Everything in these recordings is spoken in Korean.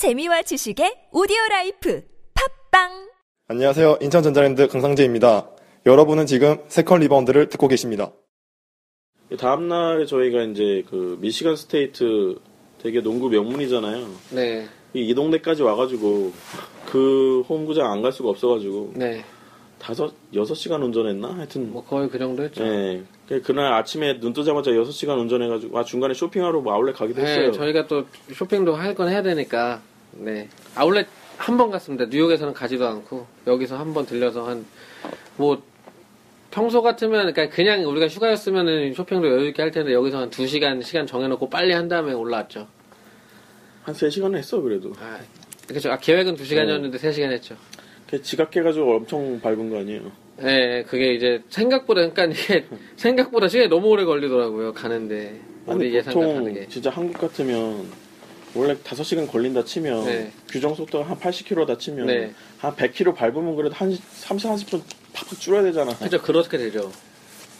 재미와 지식의 audio life 팟빵 안녕하세요. 인천전자랜드 강상재입니다. 여러분은 지금 세컨 리바운드를 듣고 계십니다. 다음 날에 저희가 이제 그 Michigan State 되게 농구 명문이잖아요. 네, 이, 이 동네까지 와가지고 그 홈구장 안 갈 수가 없어가지고 네. 다섯 여섯 시간 운전했나? 하여튼 뭐 거의 그 정도 했죠. 네. 그- 그날 아침에 눈 뜨자마자 여섯 시간 운전해가지고 아 중간에 쇼핑하러 뭐 아울렛 가기도 네, 했어요. 저희가 또 쇼핑도 할 건 해야 되니까. 네. 아울렛 한 번 갔습니다. 뉴욕에서는 가지도 않고 여기서 한 번 들려서 한 뭐 평소 같으면 그러니까 그냥 우리가 휴가였으면은 쇼핑도 여유 있게 할 텐데 여기서 한 2시간 시간 정해 놓고 빨리 한 다음에 올라왔죠. 한세 시간 했어 그래도. 아, 그렇죠. 아, 계획은 2시간이었는데 3시간 했죠. 걔 지각해 가지고 엄청 밟은 거 아니에요? 네, 그게 이제 생각보다 그러니까 이게 생각보다 시간이 너무 오래 걸리더라고요. 가는데 우리 예상과 보통 다르게. 진짜 한국 같으면 원래 5시간 걸린다 치면 네. 규정 속도가 한 80km다 치면 네. 한 100km 밟으면 그래도 한 30, 40분 팍팍 줄어야 되잖아. 그죠, 그렇게 되죠.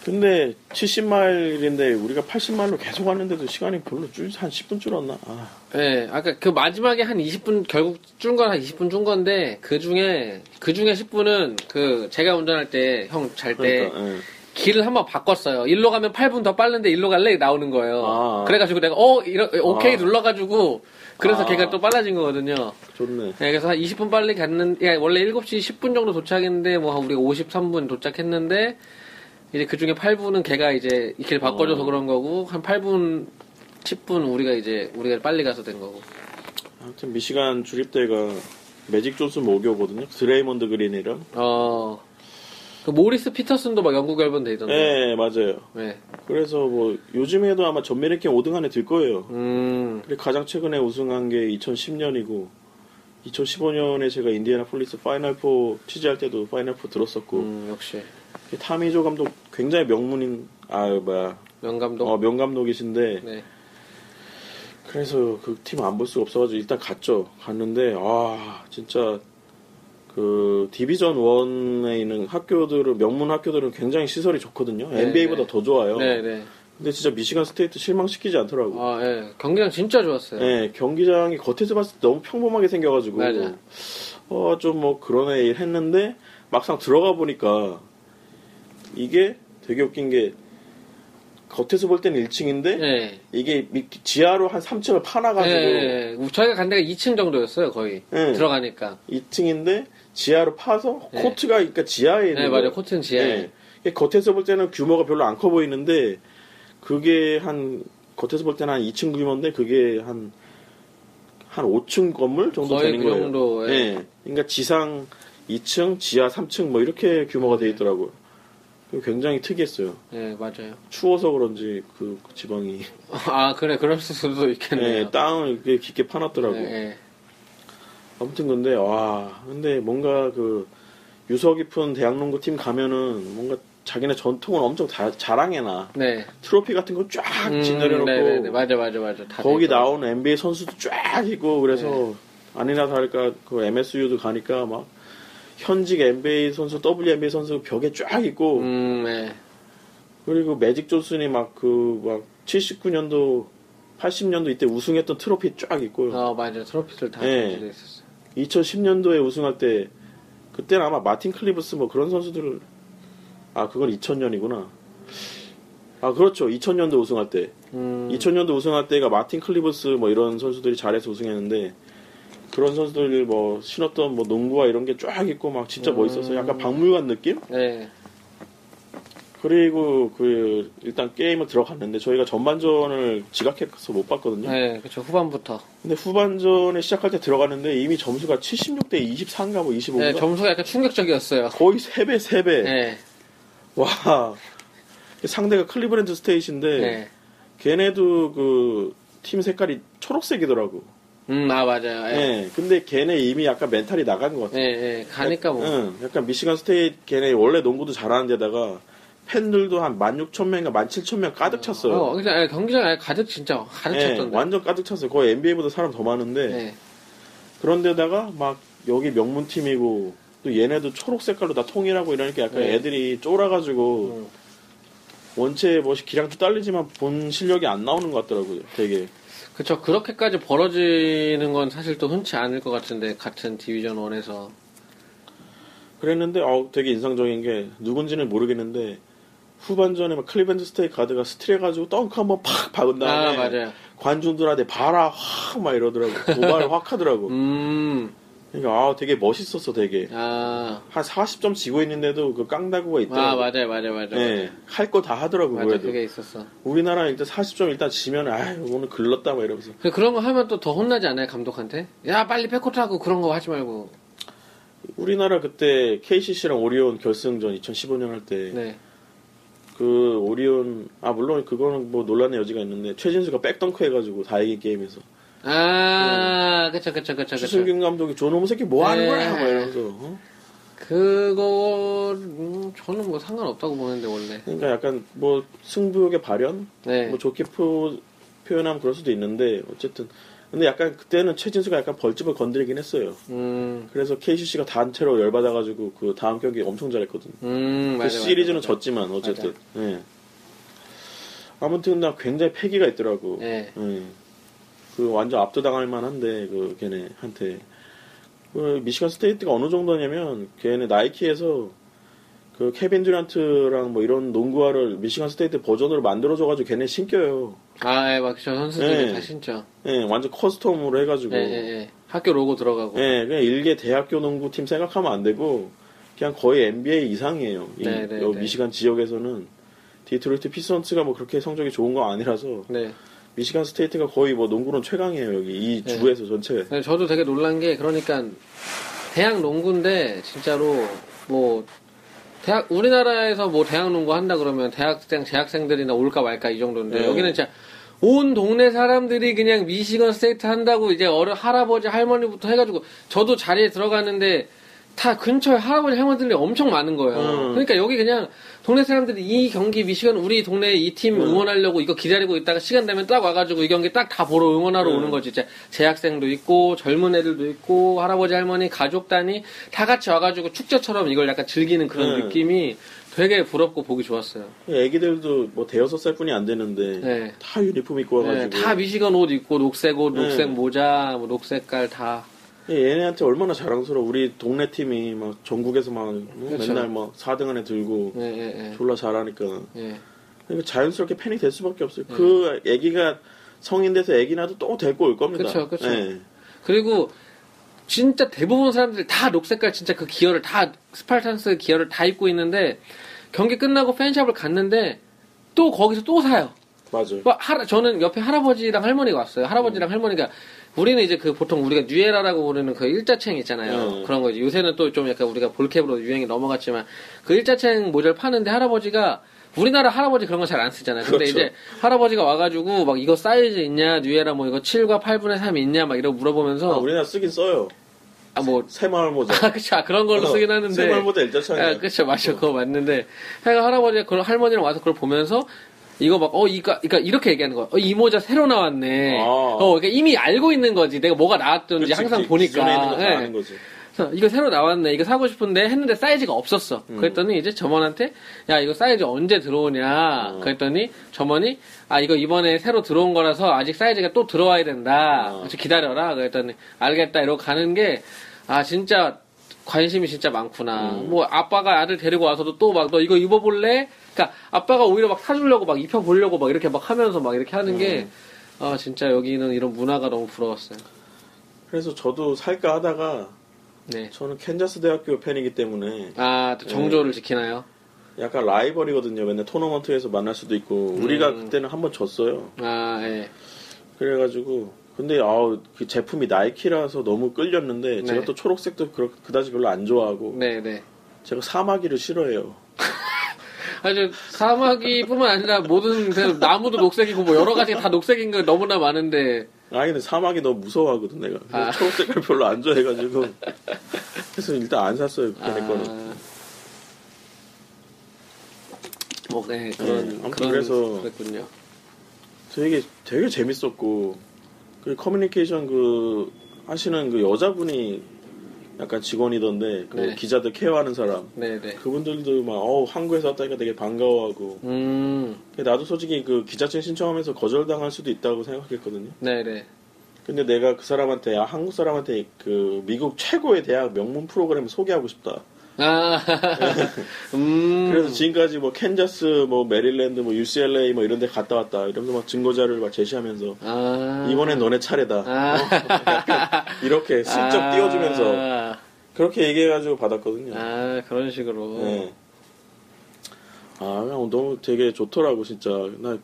근데 70마일인데 우리가 80마일로 계속 왔는데도 시간이 별로 줄, 한 10분 줄었나? 아, 네, 아까 그 마지막에 한 20분 결국 준 건 한 20분 준 건데 그 중에 그 중에 10분은 그 제가 운전할 때 형 잘 때 그러니까, 예. 길을 한번 바꿨어요. 일로 가면 8분 더 빠른데 일로 갈래 나오는 거예요. 아. 그래가지고 내가 어 이러, 오케이 아. 눌러가지고 그래서 아. 걔가 또 빨라진 거거든요. 좋네. 네, 그래서 한 20분 빨리 갔는, 야, 원래 7시 10분 정도 도착했는데, 뭐, 한 우리가 53분 도착했는데, 이제 그 중에 8분은 걔가 이제 이길 바꿔줘서 어. 그런 거고, 한 8분, 10분 우리가 이제, 우리가 빨리 가서 된 거고. 아무튼 미시간 주립대가 매직 존슨 모교거든요. 드레이먼드 그린이랑. 어, 그 모리스 피터슨도 막 영구 결번 되던데. 네, 맞아요. 네. 그래서 뭐 요즘에도 아마 전미 랭킹 5등 안에 들 거예요. 음, 그리고 가장 최근에 우승한 게 2010년이고 2015년에 제가 인디애나폴리스 Final 4 취재할 때도 Final 4 들었었고 음, 역시. 탐 이조 감독 굉장히 명문인 아 뭐야 명감독. 어, 명감독이신데 네. 그래서 그 팀 안 볼 수가 없어가지고 일단 갔죠. 갔는데 아 진짜 그 Division 1에 있는 학교들은 명문 학교들은 굉장히 시설이 좋거든요. 네, NBA보다 네. 더 좋아요. 네, 네. 근데 진짜 미시간 스테이트 실망시키지 않더라고. 아, 예. 경기장 진짜 좋았어요. 네, 경기장이 겉에서 봤을 때 너무 평범하게 생겨가지고. 어좀 뭐 그러네 했는데 막상 들어가 보니까 이게 되게 웃긴 게 겉에서 볼 때는 1층인데 네. 이게 미- 지하로 한 3층을 파놔가지고 네, 네. 저희가 간 데가 2층 정도였어요, 거의. 네. 들어가니까. 2층인데 지하로 파서 네. 코트가 그러니까 지하에 있는 네, 맞아요. 코트는 지하에. 네. 겉에서 볼 때는 규모가 별로 안 커 보이는데 그게 한 겉에서 볼 때는 한 2층 규모인데 그게 한한 5층 건물 정도 되는 그 거예요. 정도, 예. 네. 그러니까 지상 2층, 지하 3층 뭐 이렇게 규모가 돼 있더라고요. 굉장히 특이했어요. 네, 맞아요. 추워서 그런지 그 지방이 아, 그래, 그럴 수도 있겠네요. 네, 땅을 이렇게 깊게 파놨더라고요. 네, 아무튼 근데 와 근데 뭔가 그 유서 깊은 대학농구 팀 가면은 뭔가 자기네 전통을 엄청 다, 자랑해놔 네. 트로피 같은 거쫙 음, 짓내려놓고 네네네, 맞아, 맞아, 맞아. 다 거기. 나오는 NBA 선수도 쫙 있고 그래서 네. 아니나 다를까 그 MSU도 가니까 막 현직 NBA 선수 WNBA 선수 벽에 쫙 있고 음, 네. 그리고 매직 존슨이 막 그 막 79년도 80년도 이때 우승했던 트로피 쫙 있고요 어, 맞아. 트로피들 다 네. 있었어요. 2010년도에 우승할 때 그때는 아마 마틴 클리브스 뭐 그런 선수들을 아 그건 2000년이구나. 아 그렇죠. 2000년도 우승할 때. 음, 2000년도 우승할 때가 마틴 클리브스 뭐 이런 선수들이 잘해서 우승했는데 그런 선수들 뭐 신었던 뭐 농구화 이런 게 쫙 있고 막 진짜 음. 멋있어서 약간 박물관 느낌? 네. 그리고 그 일단 게임을 들어갔는데 저희가 전반전을 지각해서 못 봤거든요. 네, 그쵸. 후반부터. 근데 후반전에 시작할 때 들어갔는데 이미 점수가 76대 23가 뭐 25가 네, 점수가 약간 충격적이었어요. 거의 3배, 3배. 네. 와. 상대가 클리브랜드 스테이트인데, 네. 걔네도 그, 팀 색깔이 초록색이더라고. 음, 아, 맞아요. 네. 예. 근데 걔네 이미 약간 mental이 나간 것 같아. 네, 네. 가니까 뭐. 응. 약간 미시간 스테이트 걔네 원래 농구도 잘하는 데다가, 팬들도 한 16,000명인가 17,000명 가득 찼어요. 어, 그냥 경기장 아예 가득 진짜 가득 예, 찼던데. 완전 가득 찼어요. 거의 NBA보다 사람 더 많은데, 네. 그런데다가 막 여기 명문팀이고, 또 얘네도 초록 색깔로 다 통일하고 이러니까 약간 네. 애들이 쫄아가지고, 음. 원체 뭐 기량도 딸리지만 본 실력이 안 나오는 것 같더라고요. 되게. 그쵸. 그렇게까지 벌어지는 건 사실 또 흔치 않을 것 같은데, 같은 Division 1에서. 그랬는데 어 되게 인상적인 게 누군지는 모르겠는데 후반전에 막 클리블랜드 스테이트 가드가 스틸 해가지고 덩크 한번 팍 박은 다음에 아, 맞아요. 관중들한테 봐라 확 막 이러더라고 도발 확 하더라고 음, 그러니까 아 되게 멋있었어 되게 아, 한 40점 지고 있는데도 그 깡다구가 있더라고 아, 맞아요, 맞아요, 맞아요. 네, 할거 다 하더라고 맞아, 그래도 그게 있었어. 우리나라 일단 40점 일단 지면 아 오늘 글렀다 막 이러면서 근데 그런 거 하면 또 더 혼나지 않아요, 감독한테? 야, 빨리 백코트 하고 그런 거 하지 말고. 우리나라 그때 KCC랑 오리온 결승전 2015년 할때 네. 그 오리온 아 물론 그거는 뭐 논란의 여지가 있는데 최진수가 백덩크 해가지고 다이기 게임에서 아, 그쵸, 그쵸, 그쵸, 그쵸. 추승균 감독이 저놈의 새끼 뭐 하는 네. 거야 막 이러면서 어? 그거, 음, 저는 뭐 상관없다고 보는데, 원래. 그러니까 약간 뭐 승부욕의 발현 네. 뭐 좋게 표, 표현하면 그럴 수도 있는데 어쨌든 근데 약간 그때는 최진수가 약간 벌집을 건드리긴 했어요 음, 그래서 KCC가 단체로 열받아가지고 그 다음 경기 엄청 잘했거든 음, 그 맞아. 시리즈는 맞아. 졌지만 어쨌든 예. 아무튼 나 굉장히 패기가 있더라고 네. 예. 그 완전 압도당할 만한데 그 걔네한테 그 미시간 스테이트가 어느 정도냐면 걔네 나이키에서 그 케빈 듀란트랑 뭐 이런 농구화를 미시간 스테이트 버전으로 만들어줘가지고 걔네 신겨요. 아, 예, 막, 저 선수들이 네. 다 신죠. 예, 완전 custom으로 해가지고. 예, 예, 예. 학교 로고 들어가고. 예, 그냥 일개 대학교 농구팀 생각하면 안 되고 그냥 거의 NBA 이상이에요. 이 네, 네, 여- 네. 미시간 지역에서는 디트로이트 피스턴스가 뭐 그렇게 성적이 좋은 거 아니라서 네. 미시간 스테이트가 거의 뭐 농구는 최강이에요 여기 이 네. 주에서 전체. 네, 저도 되게 놀란 게 그러니까 대학 농구인데 진짜로 뭐 대학 우리나라에서 뭐 대학 농구 한다 그러면 대학생 재학생들이나 올까 말까 이 정도인데 네. 여기는 진짜 온 동네 사람들이 그냥 미시건 스테이트 한다고 이제 어른 할아버지 할머니부터 해가지고 저도 자리에 들어가는데 다 근처에 할아버지 할머니들이 엄청 많은 거예요. 음. 그러니까 여기 그냥 동네 사람들이 이 경기 미시건 우리 동네 이팀 음. 응원하려고 이거 기다리고 있다가 시간 되면 딱 와가지고 이 경기 딱 다 보러 응원하러 음. 오는 거지. 진짜 재학생도 있고 젊은 애들도 있고 할아버지 할머니 가족 단위 다 같이 와가지고 축제처럼 이걸 약간 즐기는 그런 음. 느낌이 되게 부럽고 보기 좋았어요. 애기들도 뭐 대여섯 살 뿐이 안 되는데 네. 다 유니폼 입고 네, 와가지고 다 미시건 옷 입고 녹색 옷, 네. 녹색 모자, 뭐 녹색깔 다. 얘네한테 얼마나 자랑스러워. 우리 동네 팀이 막 전국에서 막뭐 그렇죠. 맨날 막 4등 안에 들고 예, 예, 졸라 잘하니까. 예. 예. 그러니까 자연스럽게 팬이 될 수밖에 없어요. 네. 그 애기가 성인 돼서 애기 나도 또 데리고 올 겁니다. 그쵸. 예. 그리고 진짜 대부분 사람들이 다 녹색깔 진짜 그 gear를 다 스파르탄스 gear를 다 입고 있는데 경기 끝나고 fan shop을 갔는데 또 거기서 또 사요. 맞아요. 뭐 할- 저는 옆에 할아버지랑 할머니가 왔어요. 할아버지랑 할머니가 우리는 이제 그 보통 우리가 뉴에라라고 부르는 그 일자챙 있잖아요. 네. 그런 거지. 요새는 또 좀 약간 우리가 ball cap으로 유행이 넘어갔지만 그 일자챙 모자를 파는데 할아버지가 우리나라 할아버지 그런 거 잘 안 쓰잖아요. 근데 그렇죠. 이제 할아버지가 와가지고 막 이거 사이즈 있냐, 뉴에라 뭐 이거 7과 8분의 3 있냐 막 이러고 물어보면서 아, 우리나라 쓰긴 써요. 아, 뭐 새마을 모자. 아, 그쵸. 아, 그런 걸로 쓰긴 하는데. 새마을 모자 일자챙이야. 아, 그쵸. 맞죠. 그거 맞는데. 하여간 할아버지가 그걸 할머니랑 와서 그걸 보면서 이거 막, 어, 이까, 그니까 이렇게 얘기하는 거야. 어, 이 모자 새로 나왔네. 아. 어, 그러니까 이미 알고 있는 거지. 내가 뭐가 나왔던지 그치, 항상 기- 보니까. 예. 아는 거지. 그래서 이거 새로 나왔네. 이거 사고 싶은데 했는데 사이즈가 없었어. 음. 그랬더니 이제 점원한테 야 이거 사이즈 언제 들어오냐. 어. 그랬더니 점원이 아 이거 이번에 새로 들어온 거라서 아직 사이즈가 또 들어와야 된다. 어. 그래서 기다려라. 그랬더니 알겠다. 이러고 가는 게 아 진짜 관심이 진짜 많구나. 음. 뭐 아빠가 아들 데리고 와서도 또 막 너 이거 입어볼래? 그러니까 아빠가 오히려 막 사주려고 막 입혀보려고 막 이렇게 막 하면서 막 이렇게 하는 게 음. 아 진짜 여기는 이런 문화가 너무 부러웠어요. 그래서 저도 살까 하다가 네. 저는 캔자스 대학교 팬이기 때문에 아, 또 정조를 지키나요? 약간 라이벌이거든요. 맨날 토너먼트에서 만날 수도 있고 우리가 음. 그때는 한번 졌어요. 아, 예. 그래가지고 근데 아우 그 제품이 나이키라서 너무 끌렸는데 네. 제가 또 초록색도 그렇- 그다지 별로 안 좋아하고 네, 네. 제가 사마귀를 싫어해요. 아주 사마귀뿐만 아니라 모든 그 나무도 녹색이고 뭐 여러 가지가 다 녹색인 거 너무나 많은데 아 근데 사마귀 너무 무서워하거든 내가. 아. 초록색을 별로 안 좋아해가지고 그래서 일단 안 샀어요 거는. 아, 뭐, 네, 그런 네, 아무튼 그런 그래서- 그랬군요. 되게 되게 재밌었고 그 커뮤니케이션 그 하시는 그 여자분이 약간 직원이던데 그 네. 기자들 케어하는 사람 네 네. 그분들도 막 어, 한국에서 왔다니까 되게 반가워하고 음, 나도 솔직히 그 기자증 신청하면서 거절당할 수도 있다고 생각했거든요. 네네. 근데 내가 그 사람한테 야, 한국 사람한테 그 미국 최고의 대학 명문 프로그램 소개하고 싶다. 아, 음. 그래서 지금까지 뭐 캔자스, 뭐 메릴랜드, 뭐 UCLA 뭐 이런 데 갔다 왔다. 이러면서 막 증거 자료를 막 제시하면서 아. 이번엔 너네 차례다. 아. 어, 약간 이렇게 슬쩍 아. 띄워주면서 그렇게 얘기해가지고 받았거든요. 아, 그런 식으로. 네. 아, 그냥 너무 되게 좋더라고, 진짜. 나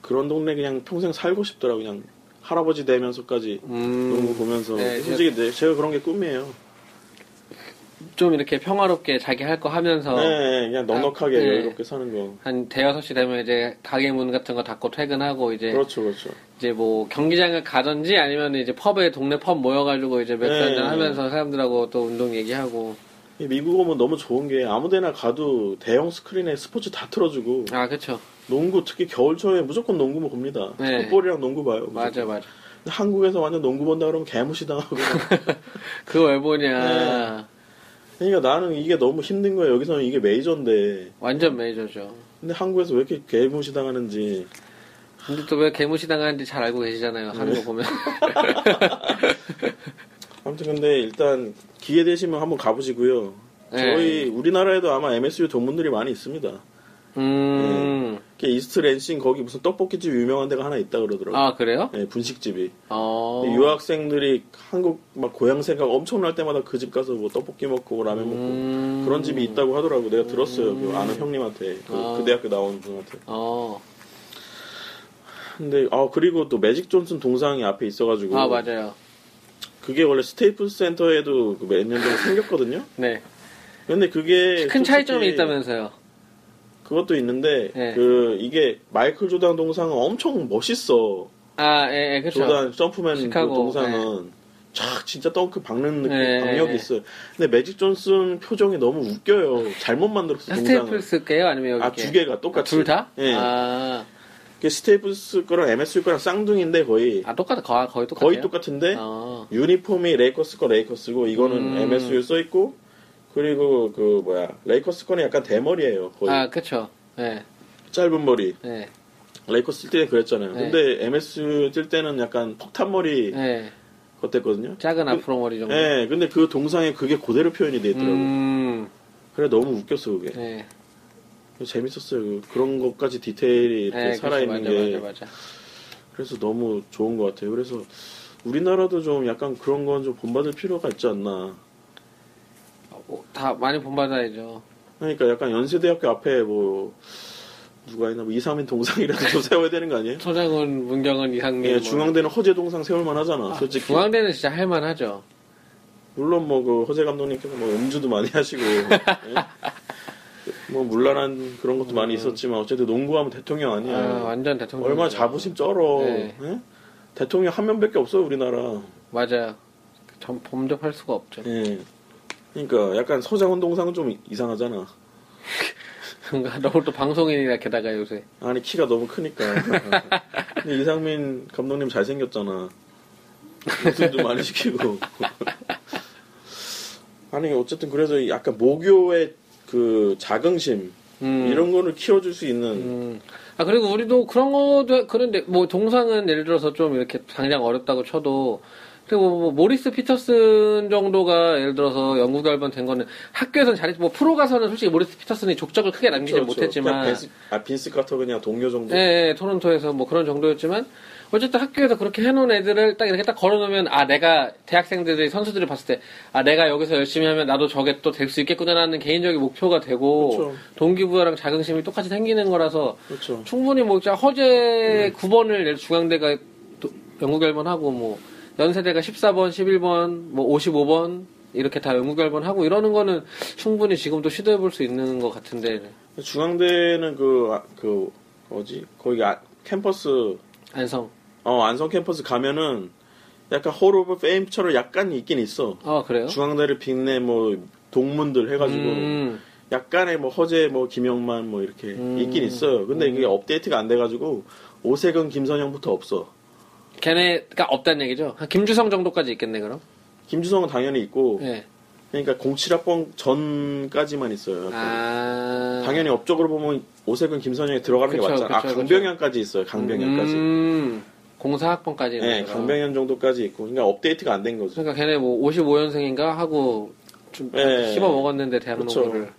그런 동네 그냥 평생 살고 싶더라고, 그냥. 할아버지 되면서까지 음. 농구 보면서. 네, 솔직히 내- 제가 그런 게 꿈이에요. 좀 이렇게 평화롭게 자기 할 거 하면서 네, 그냥 넉넉하게 아, 네. 여유롭게 사는 거. 한 대여섯 시 되면 이제 가게 문 같은 거 닫고 퇴근하고 이제 그렇죠, 그렇죠. 이제 뭐 경기장을 가든지 아니면 이제 펍에 동네 펍 모여가지고 이제 맥주 네. 한잔 하면서 사람들하고 또 운동 얘기하고 이 미국 오면 너무 좋은 게 아무데나 가도 대형 스크린에 스포츠 다 틀어주고 아 그쵸 농구 특히 겨울철에 무조건 농구만 봅니다. 네. 풋볼이랑 농구 봐요. 무조건. 맞아 맞아 한국에서 완전 농구 본다 그러면 개무시당하고 그거 왜 보냐 네. 그러니까 나는 이게 너무 힘든 거예요. 여기서는 이게 메이저인데 완전 메이저죠 근데 한국에서 왜 이렇게 개무시 당하는지 근데 또 왜 개무시 당하는지 잘 알고 계시잖아요 하는 네. 거 보면 아무튼 근데 일단 기회 되시면 한번 가보시고요. 네. 저희 우리나라에도 아마 MSU 동문들이 많이 있습니다. 음. 이게 이스트 랜싱 거기 무슨 떡볶이집 유명한 데가 하나 있다 그러더라고요. 아 그래요? 네, 분식집이. 어. 유학생들이 한국 막 고향 생각 엄청날 때마다 그 집 가서 뭐 떡볶이 먹고 라면 먹고 음. 그런 집이 있다고 하더라고. 내가 들었어요. 그 아는 형님한테 그, 아. 그 대학교 나온 분한테. 어. 근데 아 그리고 또 매직 존슨 동상이 앞에 있어가지고 아 맞아요. 그게 원래 스테이플스 센터에도 그몇년 전에 생겼거든요. 네. 근데 그게 큰 차이점이 있다면서요. 그것도 있는데 네. 그 이게 마이클 조단 동상은 엄청 멋있어. 아, 예, 예, 그쵸. 조단 Jumpman 그 시카고, 동상은 촥 진짜 덩크 박는 느낌 네. 박력이 있어요. 근데 매직 존슨 표정이 너무 웃겨요. 잘못 만들었어 동상을. 스테이플스 게요? 아니면 여기 아두 개가 똑같이. 둘 다? 예. 아, 그 스테이플스 거랑 MSU 거랑 쌍둥이인데 거의 아, 똑같아. 거의, 거의 똑같아요. 거의 똑같은데 어. 유니폼이 레이커스 거 레이커스고 이거는 음. MSU 써 있고 그리고 그 뭐야 레이커스 거는 약간 대머리예요. 거의 아, 그쵸. 예, 짧은 머리. 예, 레이커스 뛸 때는 그랬잖아요. 네. 근데 MSU 뛸 때는 약간 폭탄 머리 예. 같았거든요. 작은 앞으로 머리 정도. 예, 근데 그 동상에 그게 그대로 표현이 돼 있더라고. 요 음, 그래 너무 웃겼어 그게. 예. 재밌었어요. 그- 그런 것까지 디테일이 이렇게 예, 살아있는 그쵸, 게 맞아, 맞아, 그래서 너무 좋은 것 같아요. 그래서 우리나라도 좀 약간 그런 건 좀 본받을 필요가 있지 않나. 어, 다 많이 본받아야죠. 그러니까 약간 연세대학교 앞에 뭐 누가 있나 뭐 이상민 동상이라도 좀 세워야 되는 거 아니에요? 소장훈, 문경은, 이상민. 예, 뭐. 중앙대는 허재 동상 세울만 하잖아. 아, 솔직히. 중앙대는 진짜 할만하죠. 물론 뭐 그 허재 감독님께서 뭐 음주도 많이 하시고 예? 뭐 물란한 그런 것도 많이 있었지만 어쨌든 농구하면 대통령 아니야. 아, 완전 대통령. 얼마나 자부심 쩔어. 네. 예? 대통령 한 명밖에 없어요 우리나라. 맞아요. 전 범접할 수가 없죠. 예. 그러니까 약간 서장훈 동상은 좀 이상하잖아. 그러니까 너무 또 방송인이라 게다가 요새. 아니 키가 너무 크니까. 근데 이상민 감독님 잘생겼잖아. 웃음도 많이 시키고. 아니 어쨌든 그래서 약간 모교의 그 자긍심 음. 이런 거를 키워줄 수 있는 음. 아 그리고 우리도 그런 것도 그런데 뭐 동상은 예를 들어서 좀 이렇게 당장 어렵다고 쳐도 그리고 뭐 모리스 피터슨 정도가 예를 들어서 영구 결번 된 거는 학교에서는 잘했지 뭐 프로 가서는 솔직히 모리스 피터슨이 족적을 크게 남기지 그렇죠. 못했지만 그냥 빈스, 아 빈스 카터 그냥 동료 정도. 예, 예, 토론토에서 뭐 그런 정도였지만 어쨌든 학교에서 그렇게 해놓은 애들을 딱 이렇게 딱 걸어놓으면 아 내가 대학생들이 선수들을 봤을 때 아 내가 여기서 열심히 하면 나도 저게 또 될 수 있겠구나라는 개인적인 목표가 되고 그렇죠. 동기부여랑 자긍심이 똑같이 생기는 거라서 그렇죠. 충분히 뭐 진짜 허재 9번을 중앙대가 도- 영구 결번 하고 뭐 연세대가 14번, 11번, 뭐 55번 이렇게 다 영구 결번하고 이러는 거는 충분히 지금도 시도해 볼 수 있는 것 같은데 중앙대는 그, 아, 그, 뭐지? 거기 아, 캠퍼스, 안성 어, 안성 캠퍼스 가면은 약간 Hall of Fame처럼 약간 있긴 있어. 아 그래요? 중앙대를 빛내 뭐 동문들 해가지고 음, 약간의 뭐 허재 뭐 김영만 뭐 이렇게 음. 있긴 있어요. 근데 이게 업데이트가 안 돼가지고 오색은 김선영부터 없어. 걔네가 없다는 얘기죠? 한 김주성 정도까지 있겠네 그럼? 김주성은 당연히 있고 예. 그러니까 07학번 전까지만 있어요. 아. 당연히 업적으로 보면 오색은 김선영이 들어가는 그쵸, 게 맞잖아. 그쵸, 아 강병현까지 있어요. 강병현까지. 음, 04학번까지. 네, 강병현 정도까지 있고, 그러니까 업데이트가 안 된 거죠. 그러니까 걔네 뭐 55년생인가 하고 좀 네. 씹어 먹었는데 대학농구를. 그렇죠.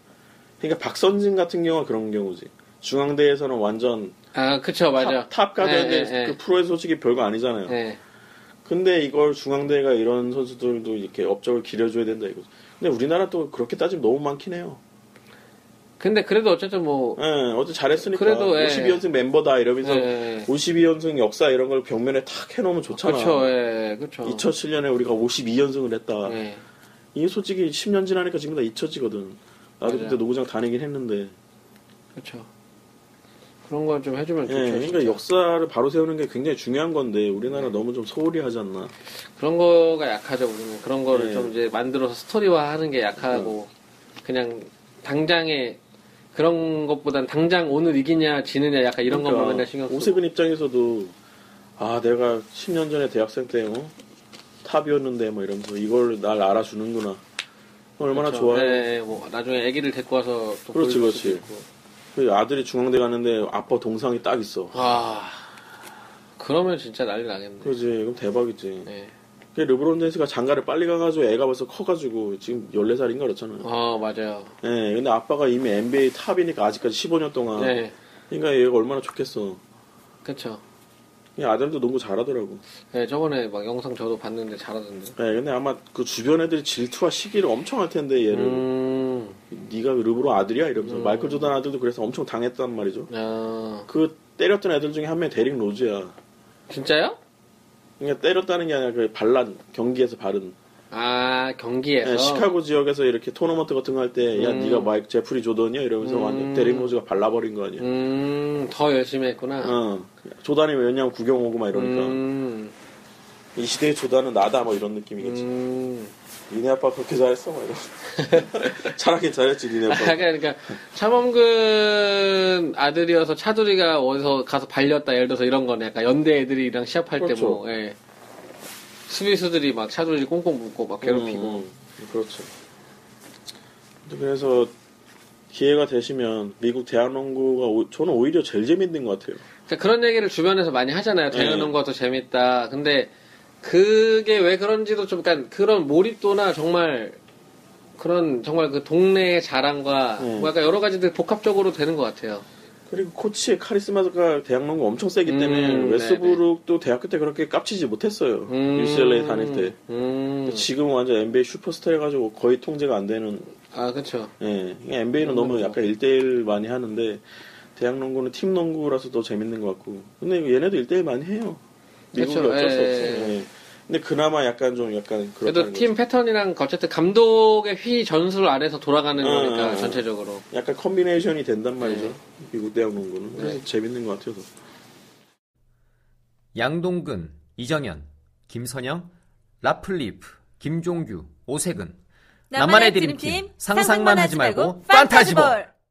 그러니까 박선진 같은 경우가 그런 경우지. 중앙대에서는 완전 아, 그쵸, 맞아. top, top 가드인데 네, 네, 그 네. 프로에서 솔직히 별거 아니잖아요. 네. 근데 이걸 중앙대가 이런 선수들도 이렇게 업적을 기려줘야 된다 이거죠. 근데 우리나라 또 그렇게 따지면 너무 많긴 해요. 근데 그래도 어쨌든 뭐, 예, 어제 잘했으니까 그래도, 예. 52연승 멤버다 이러면서 예. 52연승 역사 이런 걸 벽면에 탁 해놓으면 좋잖아. 그쵸, 예, 그쵸. 2007년에 우리가 52연승을 했다. 예. 이게 솔직히 10년 지나니까 지금 다 잊혀지거든. 나도 맞아요. 그때 농구장 다니긴 했는데. 그쵸. 그런 걸 좀 해주면 예, 좋죠. 그러니까 진짜. 역사를 바로 세우는 게 굉장히 중요한 건데 우리나라 너무 좀 소홀히 하지 않나. 그런 거가 약하죠, 우리는. 그런 거를 네. 좀 이제 만들어서 스토리화 하는 게 약하고, 그냥 당장에 그런 것보단 당장 오늘 이기냐, 지느냐, 약간 이런 것만 맨날 신경 쓰고. 그러니까 오세근 입장에서도 아 내가 10년 전에 대학생 때 어? 탑이었는데 뭐 이러면서 이걸 날 알아주는구나. 얼마나 그렇죠. 좋아요. 네, 뭐 나중에 아기를 데리고 와서 또 그렇지, 그렇지. 그 아들이 중앙대 가는데 아빠 동상이 딱 있어. 와, 그러면 진짜 난리 나겠네. 그지 그럼 대박이지. 네. 그 르브론 제임스가 장가를 빨리 가가지고 애가 벌써 커가지고 지금 14살인가 그렇잖아. 어, 맞아요. 예, 근데 아빠가 이미 NBA 탑이니까 아직까지 15년 동안. 네, 그러니까 얘가 얼마나 좋겠어. 그쵸. 이 아들도 농구 잘하더라고. 네, 저번에 막 영상 저도 봤는데 잘하던데. 예, 근데 아마 그 주변 애들이 질투와 시기를 엄청 할 텐데 얘를 음, 네가 르브론 아들이야 이러면서 마이클 조단 아들도 그래서 엄청 당했단 말이죠. 아, 그 때렸던 애들 중에 한 명이 데릭 로즈야. 진짜요? 그러니까 때렸다는 게 아니라 그 반란 경기에서 발른. 아, 경기에서. 예, 시카고 지역에서 이렇게 토너먼트 같은 거 할 때야 음. 네가 마이크 제프리 조던이야 이러면서 음. 완전 데릭 로즈가 발라버린 거 아니야. 음, 더 열심히 했구나. 어. 조단이 왜냐면 구경 오고 막 이러니까 음, 이 시대의 조단은 나다 뭐 이런 느낌이겠지. 음. 니네 아빠 그렇게 잘했어 막 이러. 잘하긴 잘했지 니네 아, 아빠. 그러니까 차범근 아들이어서 차두리가 어디서 가서 발렸다 예를 들어서 이런 거네 약간 연대 애들이랑 시합할 때 그렇죠. 뭐 예. 수비수들이 막 차두리 꽁꽁 묶고 막 괴롭히고 음, 음. 그렇죠. 그래서 기회가 되시면 미국 대학농구가 오- 저는 오히려 제일 재밌는 것 같아요. 그러니까 그런 얘기를 주변에서 많이 하잖아요 네. 대하는 것도 재밌다 근데 그게 왜 그런지도 좀 그러니까 그런 몰입도나 정말 그런 정말 그 동네의 자랑과 음. 뭐 약간 여러 가지들 복합적으로 되는 것 같아요 그리고 코치의 카리스마가 대학농구 엄청 세기 때문에 음, 웨스브룩도 대학교 때 그렇게 깝치지 못했어요. 음. UCLA 다닐 때. 음. 지금 완전 NBA 슈퍼스타 해가지고 거의 통제가 안 되는. 아 그렇죠 예, NBA는 너무 약간 1대1 많이 하는데 대학농구는 팀 농구라서 더 재밌는 것 같고. 근데 얘네도 1대1 많이 해요. 미국이 그렇죠. 어쩔 수 예, 없어요. 예. 근데 그나마 약간 좀 약간 그래도 팀 거죠. 패턴이랑 어쨌든 감독의 휘 전술 아래서 돌아가는 어, 거니까 어, 어. 전체적으로. 약간 combination이 된단 말이죠. 네. 미국 대학 농구는. 그래서 네. 재밌는 것 같아서. 양동근, 이정현, 김선형, 라플리프, 김종규, 오세근. 나만의 드림팀 상상만 하지 말고 판타지볼.